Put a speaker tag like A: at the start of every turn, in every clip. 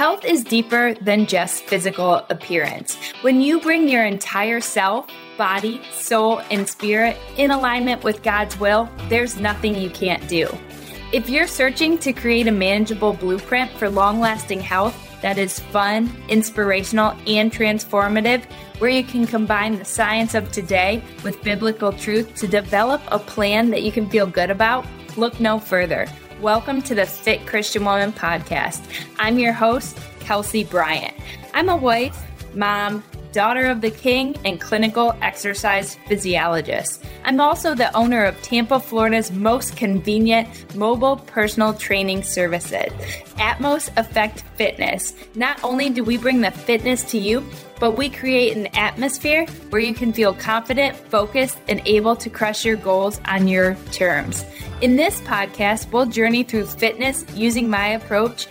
A: Health is deeper than just physical appearance. When you bring your entire self, body, soul, and spirit in alignment with God's will, there's nothing you can't do. If you're searching to create a manageable blueprint for long lasting health that is fun, inspirational, and transformative, where you can combine the science of today with biblical truth to develop a plan that you can feel good about, look no further. Welcome to the Fit Christian Woman podcast. I'm your host, Kelsey Bryant. I'm a wife, mom, daughter of the king, and clinical exercise physiologist. I'm also the owner of Tampa, Florida's most convenient mobile personal training services, Atmos Effect Fitness. Not only do we bring the fitness to you, but we create an atmosphere where you can feel confident, focused, and able to crush your goals on your terms. In this podcast, we'll journey through fitness using my approach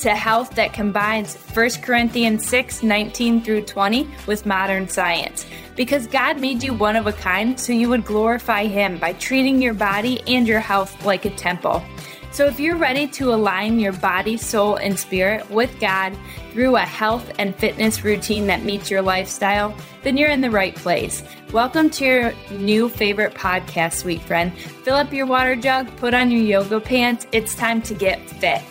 A: to health that combines 1 Corinthians 6 19 through 20 with modern science. Because God made you one of a kind, so you would glorify Him by treating your body and your health like a temple. So, if you're ready to align your body, soul, and spirit with God through a health and fitness routine that meets your lifestyle, then you're in the right place. Welcome to your new favorite podcast, sweet friend. Fill up your water jug, put on your yoga pants. It's time to get fit.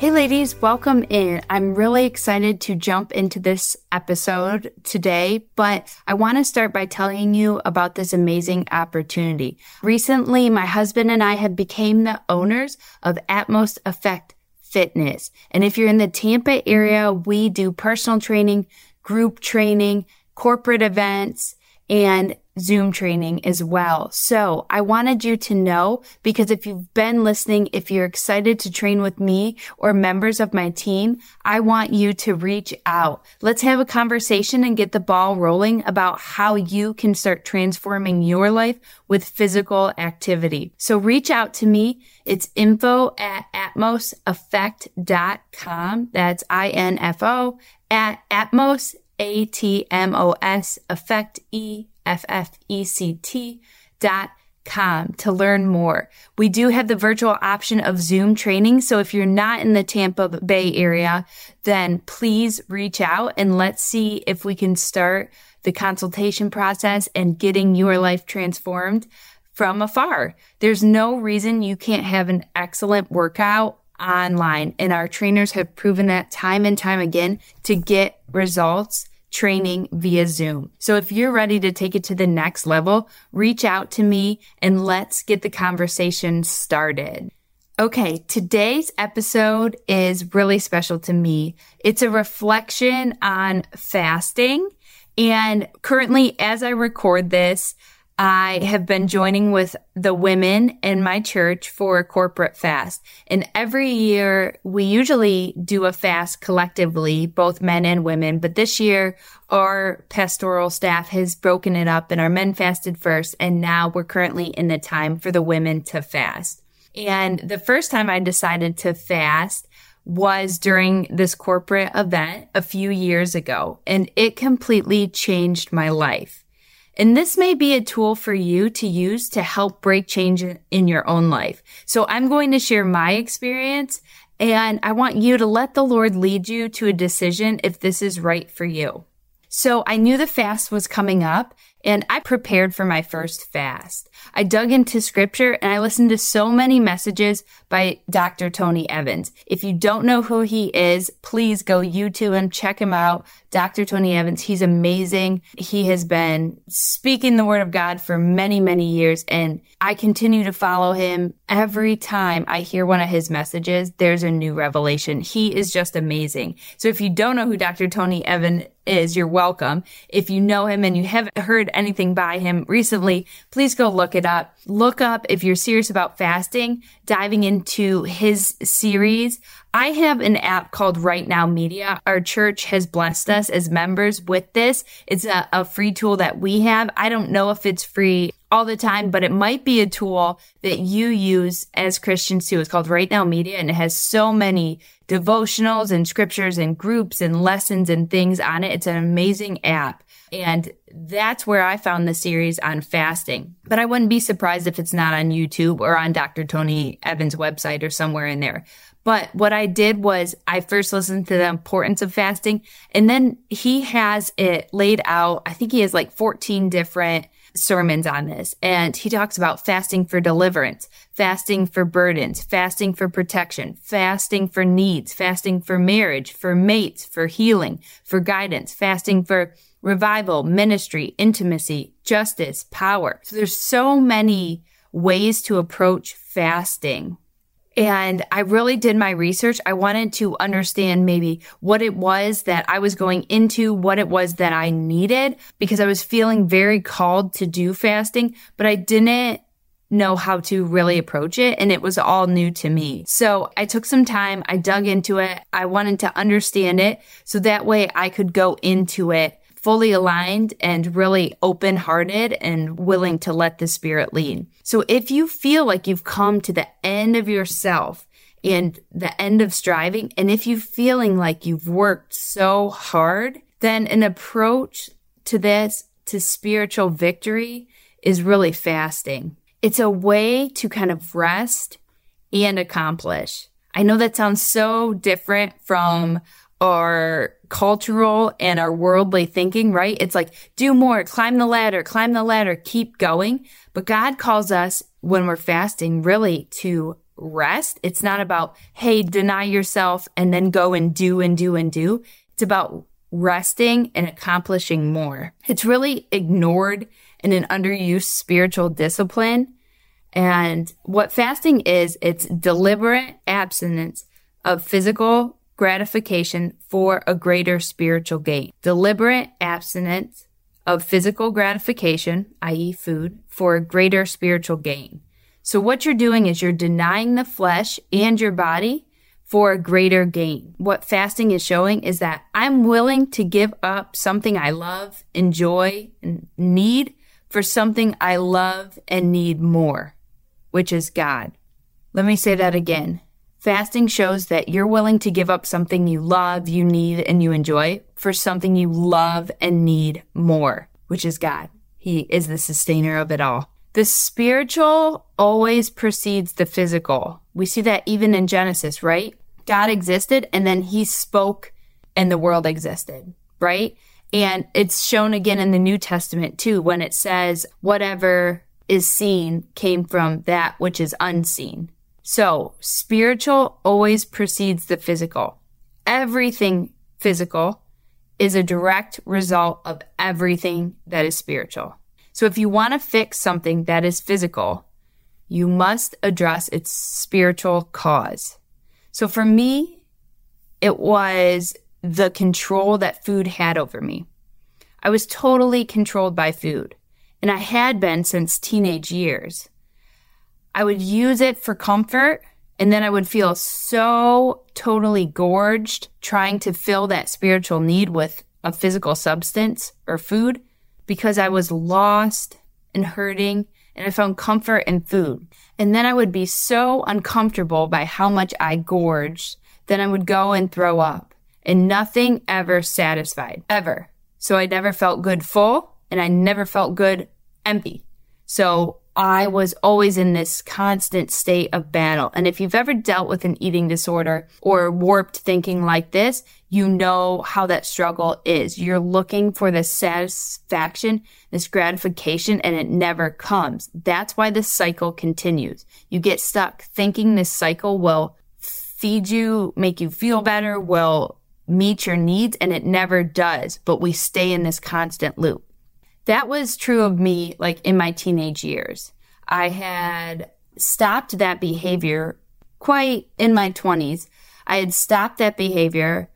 A: Hey, ladies, welcome in. I'm really excited to jump into this episode today, but I want to start by telling you about this amazing opportunity. Recently, my husband and I have became the owners of Atmos Effect Fitness. And if you're in the Tampa area, we do personal training, group training, corporate events, and Zoom training as well. So I wanted you to know because if you've been listening, if you're excited to train with me or members of my team, I want you to reach out. Let's have a conversation and get the ball rolling about how you can start transforming your life with physical activity. So reach out to me. It's info at atmoseffect.com. That's I-N-F-O at atmos, A-T-M-O-S, effect, E F-F-E-C-T dot com to learn more. We do have the virtual option of Zoom training. So if you're not in the Tampa Bay area, then please reach out and let's see if we can start the consultation process and getting your life transformed from afar. There's no reason you can't have an excellent workout online. And our trainers have proven that time and time again to get results training via Zoom. So if you're ready to take it to the next level, reach out to me and let's get the conversation started. Okay, today's episode is really special to me. It's a reflection on fasting. And currently, as I record this, I have been joining with the women in my church for a corporate fast. And every year we usually do a fast collectively, both men and women. But this year our pastoral staff has broken it up and our men fasted first. And now we're currently in the time for the women to fast. And the first time I decided to fast was during this corporate event a few years ago. And it completely changed my life. And this may be a tool for you to use to help break change in your own life. So I'm going to share my experience and I want you to let the Lord lead you to a decision if this is right for you. So I knew the fast was coming up and I prepared for my first fast. I dug into scripture and I listened to so many messages by Dr. Tony Evans. If you don't know who he is, please go YouTube and check him out. Dr. Tony Evans, he's amazing. He has been speaking the word of God for many, many years and I continue to follow him. Every time I hear one of his messages, there's a new revelation. He is just amazing. So if you don't know who Dr. Tony Evans is, you're welcome. If you know him and you haven't heard anything by him recently, please go look it up. Look up if you're serious about fasting, diving into his series. I have an app called Right Now Media. Our church has blessed us as members with this. It's a, a free tool that we have. I don't know if it's free all the time, but it might be a tool that you use as Christians too. It's called Right Now Media and it has so many devotionals and scriptures and groups and lessons and things on it. It's an amazing app. And that's where I found the series on fasting. But I wouldn't be surprised if it's not on YouTube or on Dr. Tony Evans' website or somewhere in there. But what I did was I first listened to the importance of fasting and then he has it laid out. I think he has like 14 different sermons on this. And he talks about fasting for deliverance, fasting for burdens, fasting for protection, fasting for needs, fasting for marriage, for mates, for healing, for guidance, fasting for revival, ministry, intimacy, justice, power. So there's so many ways to approach fasting. And I really did my research. I wanted to understand maybe what it was that I was going into, what it was that I needed, because I was feeling very called to do fasting, but I didn't know how to really approach it. And it was all new to me. So I took some time. I dug into it. I wanted to understand it. So that way I could go into it fully aligned and really open hearted and willing to let the spirit lead. So if you feel like you've come to the end of yourself and the end of striving, and if you're feeling like you've worked so hard, then an approach to this, to spiritual victory is really fasting. It's a way to kind of rest and accomplish. I know that sounds so different from our cultural and our worldly thinking, right? It's like, do more, climb the ladder, climb the ladder, keep going. But God calls us when we're fasting really to rest. It's not about, hey, deny yourself and then go and do and do and do. It's about resting and accomplishing more. It's really ignored in an underused spiritual discipline. And what fasting is, it's deliberate abstinence of physical gratification for a greater spiritual gain. Deliberate abstinence of physical gratification, i.e., food, for a greater spiritual gain. So, what you're doing is you're denying the flesh and your body for a greater gain. What fasting is showing is that I'm willing to give up something I love, enjoy, and need for something I love and need more, which is God. Let me say that again. Fasting shows that you're willing to give up something you love, you need, and you enjoy for something you love and need more, which is God. He is the sustainer of it all. The spiritual always precedes the physical. We see that even in Genesis, right? God existed and then he spoke and the world existed, right? And it's shown again in the New Testament too, when it says, whatever is seen came from that which is unseen. So spiritual always precedes the physical. Everything physical is a direct result of everything that is spiritual. So if you want to fix something that is physical, you must address its spiritual cause. So for me, it was the control that food had over me. I was totally controlled by food, and I had been since teenage years. I would use it for comfort and then I would feel so totally gorged trying to fill that spiritual need with a physical substance or food because I was lost and hurting and I found comfort in food. And then I would be so uncomfortable by how much I gorged, then I would go and throw up and nothing ever satisfied, ever. So I never felt good full and I never felt good empty. So I was always in this constant state of battle. And if you've ever dealt with an eating disorder or warped thinking like this, you know how that struggle is. You're looking for this satisfaction, this gratification, and it never comes. That's why the cycle continues. You get stuck thinking this cycle will feed you, make you feel better, will meet your needs, and it never does. But we stay in this constant loop. That was true of me, like in my teenage years. I had stopped that behavior quite in my 20s. I had stopped that behavior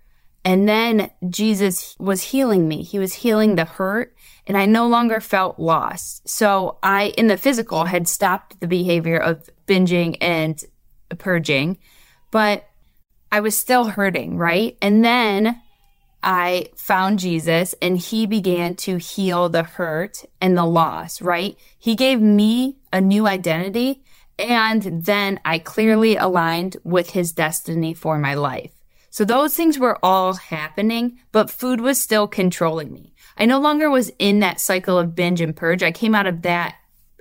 A: and then Jesus was healing me. He was healing the hurt and I no longer felt lost. So I, in the physical, had stopped the behavior of binging and purging, but I was still hurting, right? And then I found Jesus and he began to heal the hurt and the loss, right? He gave me a new identity and then I clearly aligned with his destiny for my life. So those things were all happening, but food was still controlling me. I no longer was in that cycle of binge and purge. I came out of that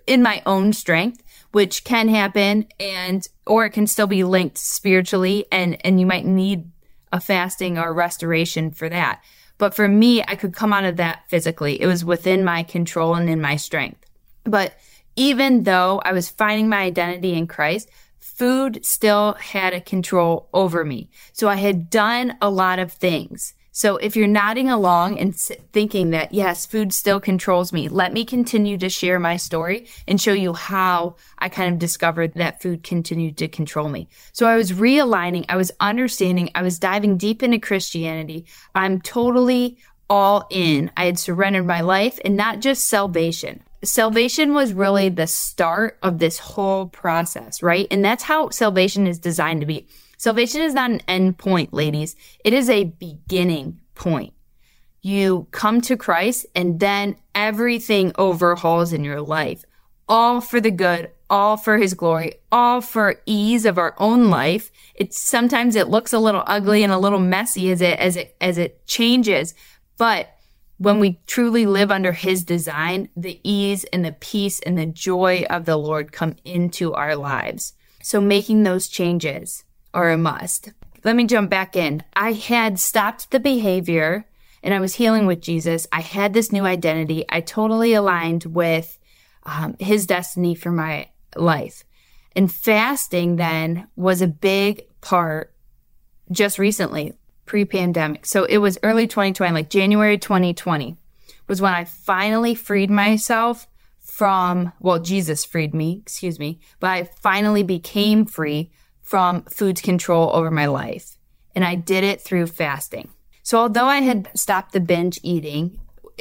A: in my own strength which can happen and, or it can still be linked spiritually and, and you might need a fasting or restoration for that. But for me, I could come out of that physically. It was within my control and in my strength. But even though I was finding my identity in Christ, food still had a control over me. So I had done a lot of things. So if you're nodding along and thinking that, yes, food still controls me, let me continue to share my story and show you how I kind of discovered that food continued to control me. So I was realigning, I was understanding, I was diving deep into Christianity. I'm totally all in. I had surrendered my life and not just salvation. Salvation was really the start of this whole process, right? And that's how salvation is designed to be. Salvation is not an end point, ladies. It is a beginning point. You come to Christ and then everything overhauls in your life, all for the good, all for his glory, all for ease of our own life. It's sometimes it looks a little ugly and a little messy as it, as it, as it changes. But when we truly live under his design, the ease and the peace and the joy of the Lord come into our lives. So making those changes or a must. Let me jump back in. I had stopped the behavior and I was healing with Jesus. I had this new identity. I totally aligned with um, his destiny for my life. And fasting then was a big part just recently, pre pandemic. So it was early 2020, like January 2020 was when I finally freed myself from, well, Jesus freed me, excuse me, but I finally became free from food's control over my life. And I did it through fasting. So although I had stopped the binge eating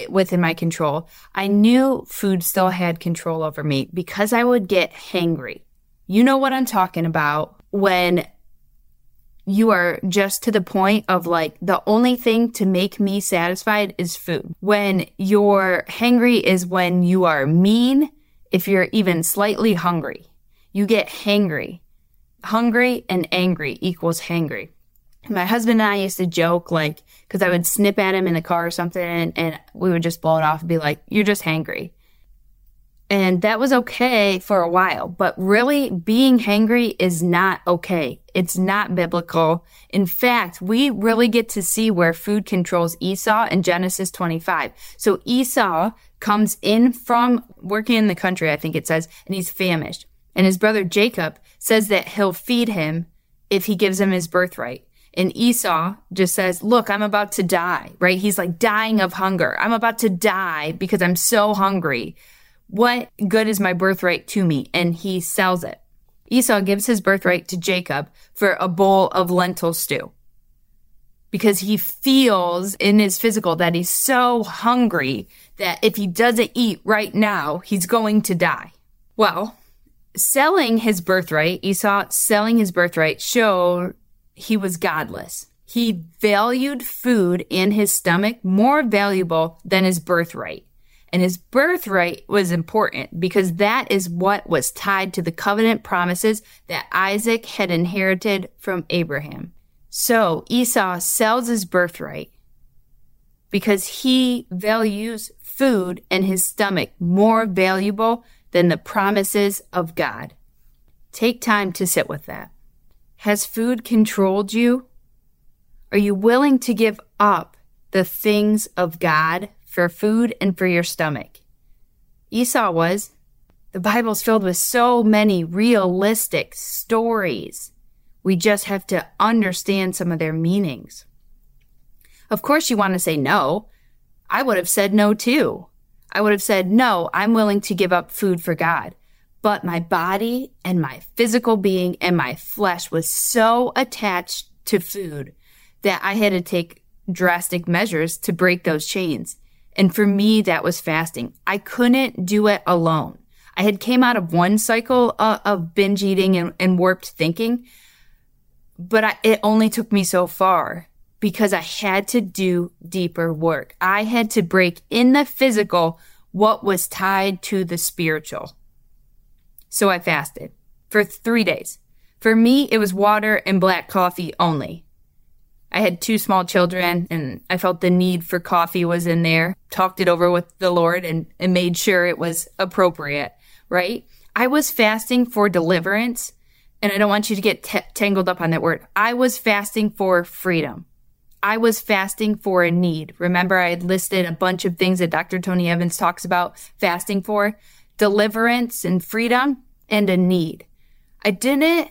A: within my control, I knew food still had control over me because I would get hangry. You know what I'm talking about when you are just to the point of like the only thing to make me satisfied is food. When you're hangry is when you are mean, if you're even slightly hungry. You get hangry hungry and angry equals hangry. My husband and I used to joke, like, because I would snip at him in the car or something, and, and we would just blow it off and be like, You're just hangry. And that was okay for a while, but really being hangry is not okay. It's not biblical. In fact, we really get to see where food controls Esau in Genesis 25. So Esau comes in from working in the country, I think it says, and he's famished. And his brother Jacob says that he'll feed him if he gives him his birthright. And Esau just says, Look, I'm about to die, right? He's like dying of hunger. I'm about to die because I'm so hungry. What good is my birthright to me? And he sells it. Esau gives his birthright to Jacob for a bowl of lentil stew because he feels in his physical that he's so hungry that if he doesn't eat right now, he's going to die. Well, selling his birthright, Esau selling his birthright showed he was godless. He valued food in his stomach more valuable than his birthright. And his birthright was important because that is what was tied to the covenant promises that Isaac had inherited from Abraham. So Esau sells his birthright because he values food and his stomach more valuable than the promises of God. Take time to sit with that. Has food controlled you? Are you willing to give up the things of God for food and for your stomach? Esau was. The Bible's filled with so many realistic stories. We just have to understand some of their meanings. Of course, you want to say no. I would have said no too. I would have said, no, I'm willing to give up food for God. But my body and my physical being and my flesh was so attached to food that I had to take drastic measures to break those chains. And for me, that was fasting. I couldn't do it alone. I had came out of one cycle of, of binge eating and, and, warped thinking, but I, it only took me so far because I had to do deeper work. I had to break in the physical what was tied to the spiritual. So I fasted for three days. For me, it was water and black coffee only. I had two small children and I felt the need for coffee was in there. Talked it over with the Lord and, and made sure it was appropriate, right? I was fasting for deliverance, and I don't want you to get t- tangled up on that word. I was fasting for freedom. I was fasting for a need. Remember, I had listed a bunch of things that Dr. Tony Evans talks about fasting for deliverance and freedom and a need. I didn't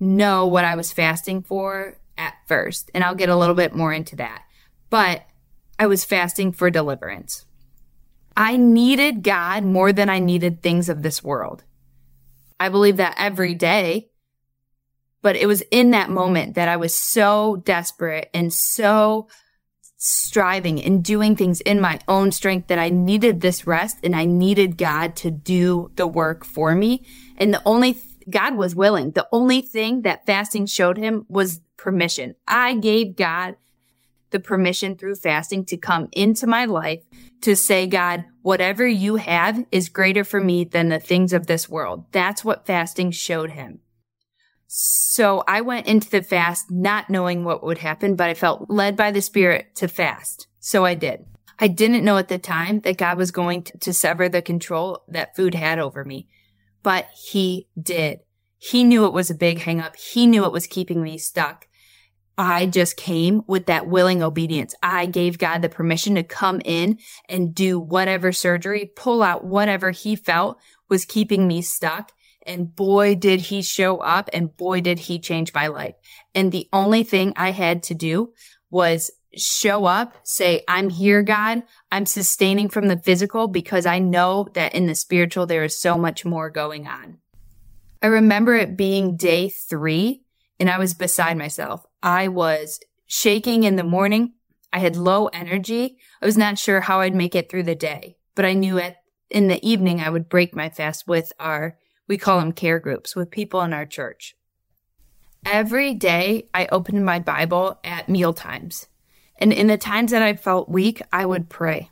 A: know what I was fasting for at first, and I'll get a little bit more into that. But I was fasting for deliverance. I needed God more than I needed things of this world. I believe that every day, but it was in that moment that I was so desperate and so striving and doing things in my own strength that I needed this rest and I needed God to do the work for me. And the only, th- God was willing. The only thing that fasting showed him was permission. I gave God the permission through fasting to come into my life to say, God, whatever you have is greater for me than the things of this world. That's what fasting showed him. So I went into the fast not knowing what would happen, but I felt led by the Spirit to fast. So I did. I didn't know at the time that God was going to, to sever the control that food had over me, but he did. He knew it was a big hangup. He knew it was keeping me stuck. I just came with that willing obedience. I gave God the permission to come in and do whatever surgery, pull out whatever he felt was keeping me stuck. And boy, did he show up and boy, did he change my life. And the only thing I had to do was show up, say, I'm here, God. I'm sustaining from the physical because I know that in the spiritual, there is so much more going on. I remember it being day three and I was beside myself. I was shaking in the morning. I had low energy. I was not sure how I'd make it through the day, but I knew at in the evening I would break my fast with our we call them care groups with people in our church. Every day I opened my Bible at meal times. And in the times that I felt weak, I would pray.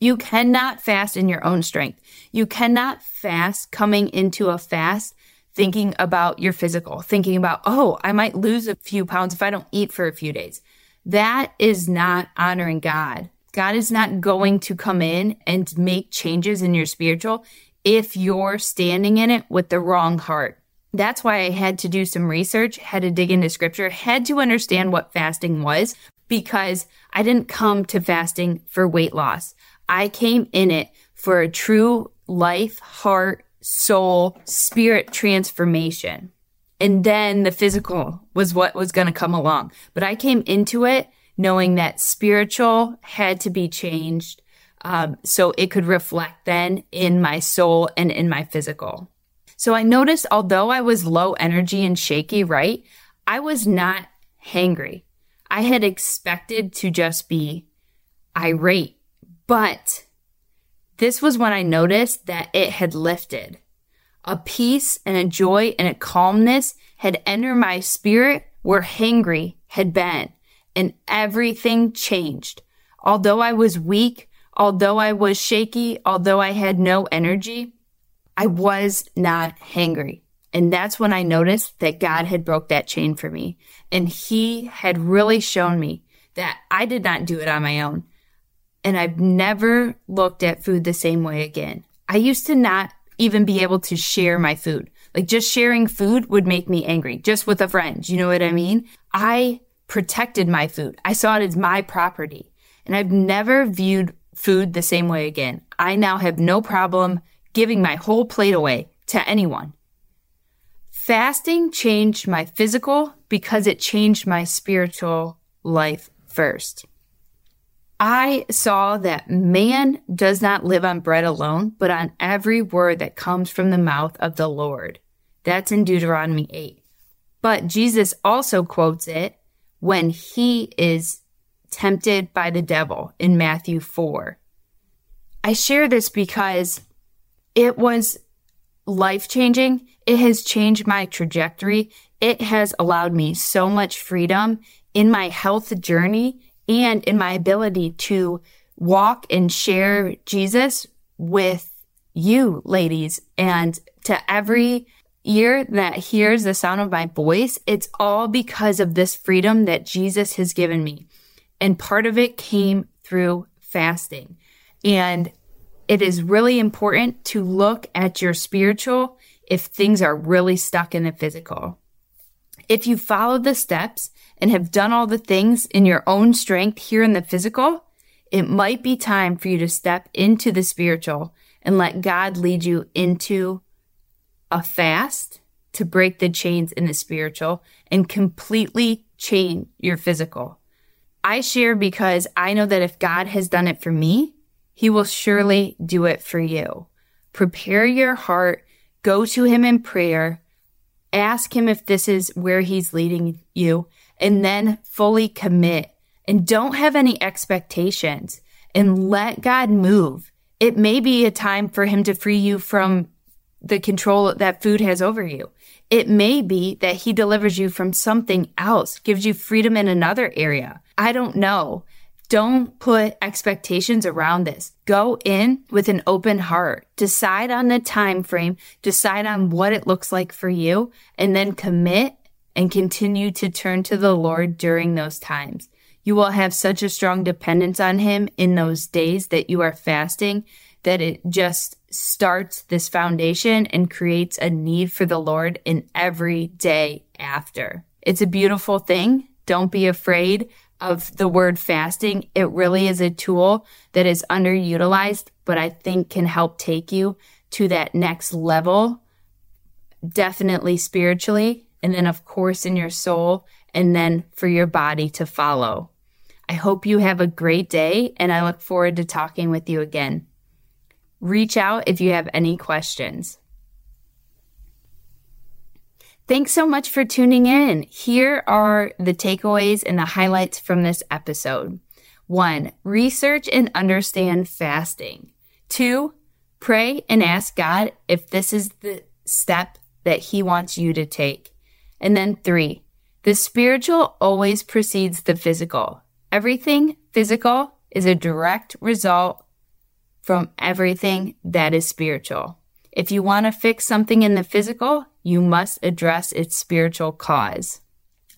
A: You cannot fast in your own strength. You cannot fast coming into a fast thinking about your physical, thinking about, oh, I might lose a few pounds if I don't eat for a few days. That is not honoring God. God is not going to come in and make changes in your spiritual if you're standing in it with the wrong heart. That's why I had to do some research, had to dig into scripture, had to understand what fasting was because I didn't come to fasting for weight loss. I came in it for a true life, heart, soul, spirit transformation. And then the physical was what was going to come along. But I came into it knowing that spiritual had to be changed um, so it could reflect then in my soul and in my physical. So I noticed although I was low energy and shaky, right? I was not hangry. I had expected to just be irate, but this was when I noticed that it had lifted. A peace and a joy and a calmness had entered my spirit where hangry had been, and everything changed. Although I was weak, although I was shaky, although I had no energy, I was not hangry. And that's when I noticed that God had broke that chain for me. And he had really shown me that I did not do it on my own and I've never looked at food the same way again. I used to not even be able to share my food. Like just sharing food would make me angry, just with a friend. You know what I mean? I protected my food. I saw it as my property. And I've never viewed food the same way again. I now have no problem giving my whole plate away to anyone. Fasting changed my physical because it changed my spiritual life first. I saw that man does not live on bread alone, but on every word that comes from the mouth of the Lord. That's in Deuteronomy 8. But Jesus also quotes it when he is tempted by the devil in Matthew 4. I share this because it was life changing. It has changed my trajectory. It has allowed me so much freedom in my health journey and in my ability to walk and share Jesus with you, ladies, and to every ear that hears the sound of my voice. It's all because of this freedom that Jesus has given me. And part of it came through fasting. And it is really important to look at your spiritual if things are really stuck in the physical. If you follow the steps and have done all the things in your own strength here in the physical, it might be time for you to step into the spiritual and let God lead you into a fast to break the chains in the spiritual and completely change your physical. I share because I know that if God has done it for me, he will surely do it for you. Prepare your heart, go to him in prayer, ask him if this is where he's leading you, and then fully commit and don't have any expectations and let God move. It may be a time for him to free you from the control that food has over you. It may be that he delivers you from something else, gives you freedom in another area. I don't know. Don't put expectations around this. Go in with an open heart. Decide on the time frame, decide on what it looks like for you, and then commit and continue to turn to the Lord during those times. You will have such a strong dependence on him in those days that you are fasting that it just starts this foundation and creates a need for the Lord in every day after. It's a beautiful thing. Don't be afraid of the word fasting. It really is a tool that is underutilized, but I think can help take you to that next level, definitely spiritually, and then, of course, in your soul, and then for your body to follow. I hope you have a great day, and I look forward to talking with you again. Reach out if you have any questions. Thanks so much for tuning in. Here are the takeaways and the highlights from this episode. One, research and understand fasting. Two, pray and ask God if this is the step that He wants you to take. And then three, the spiritual always precedes the physical. Everything physical is a direct result from everything that is spiritual. If you want to fix something in the physical, you must address its spiritual cause.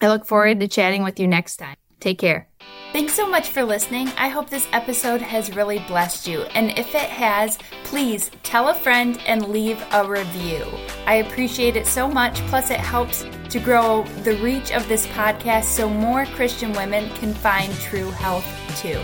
A: I look forward to chatting with you next time. Take care. Thanks so much for listening. I hope this episode has really blessed you. And if it has, please tell a friend and leave a review. I appreciate it so much. Plus, it helps to grow the reach of this podcast so more Christian women can find true health too.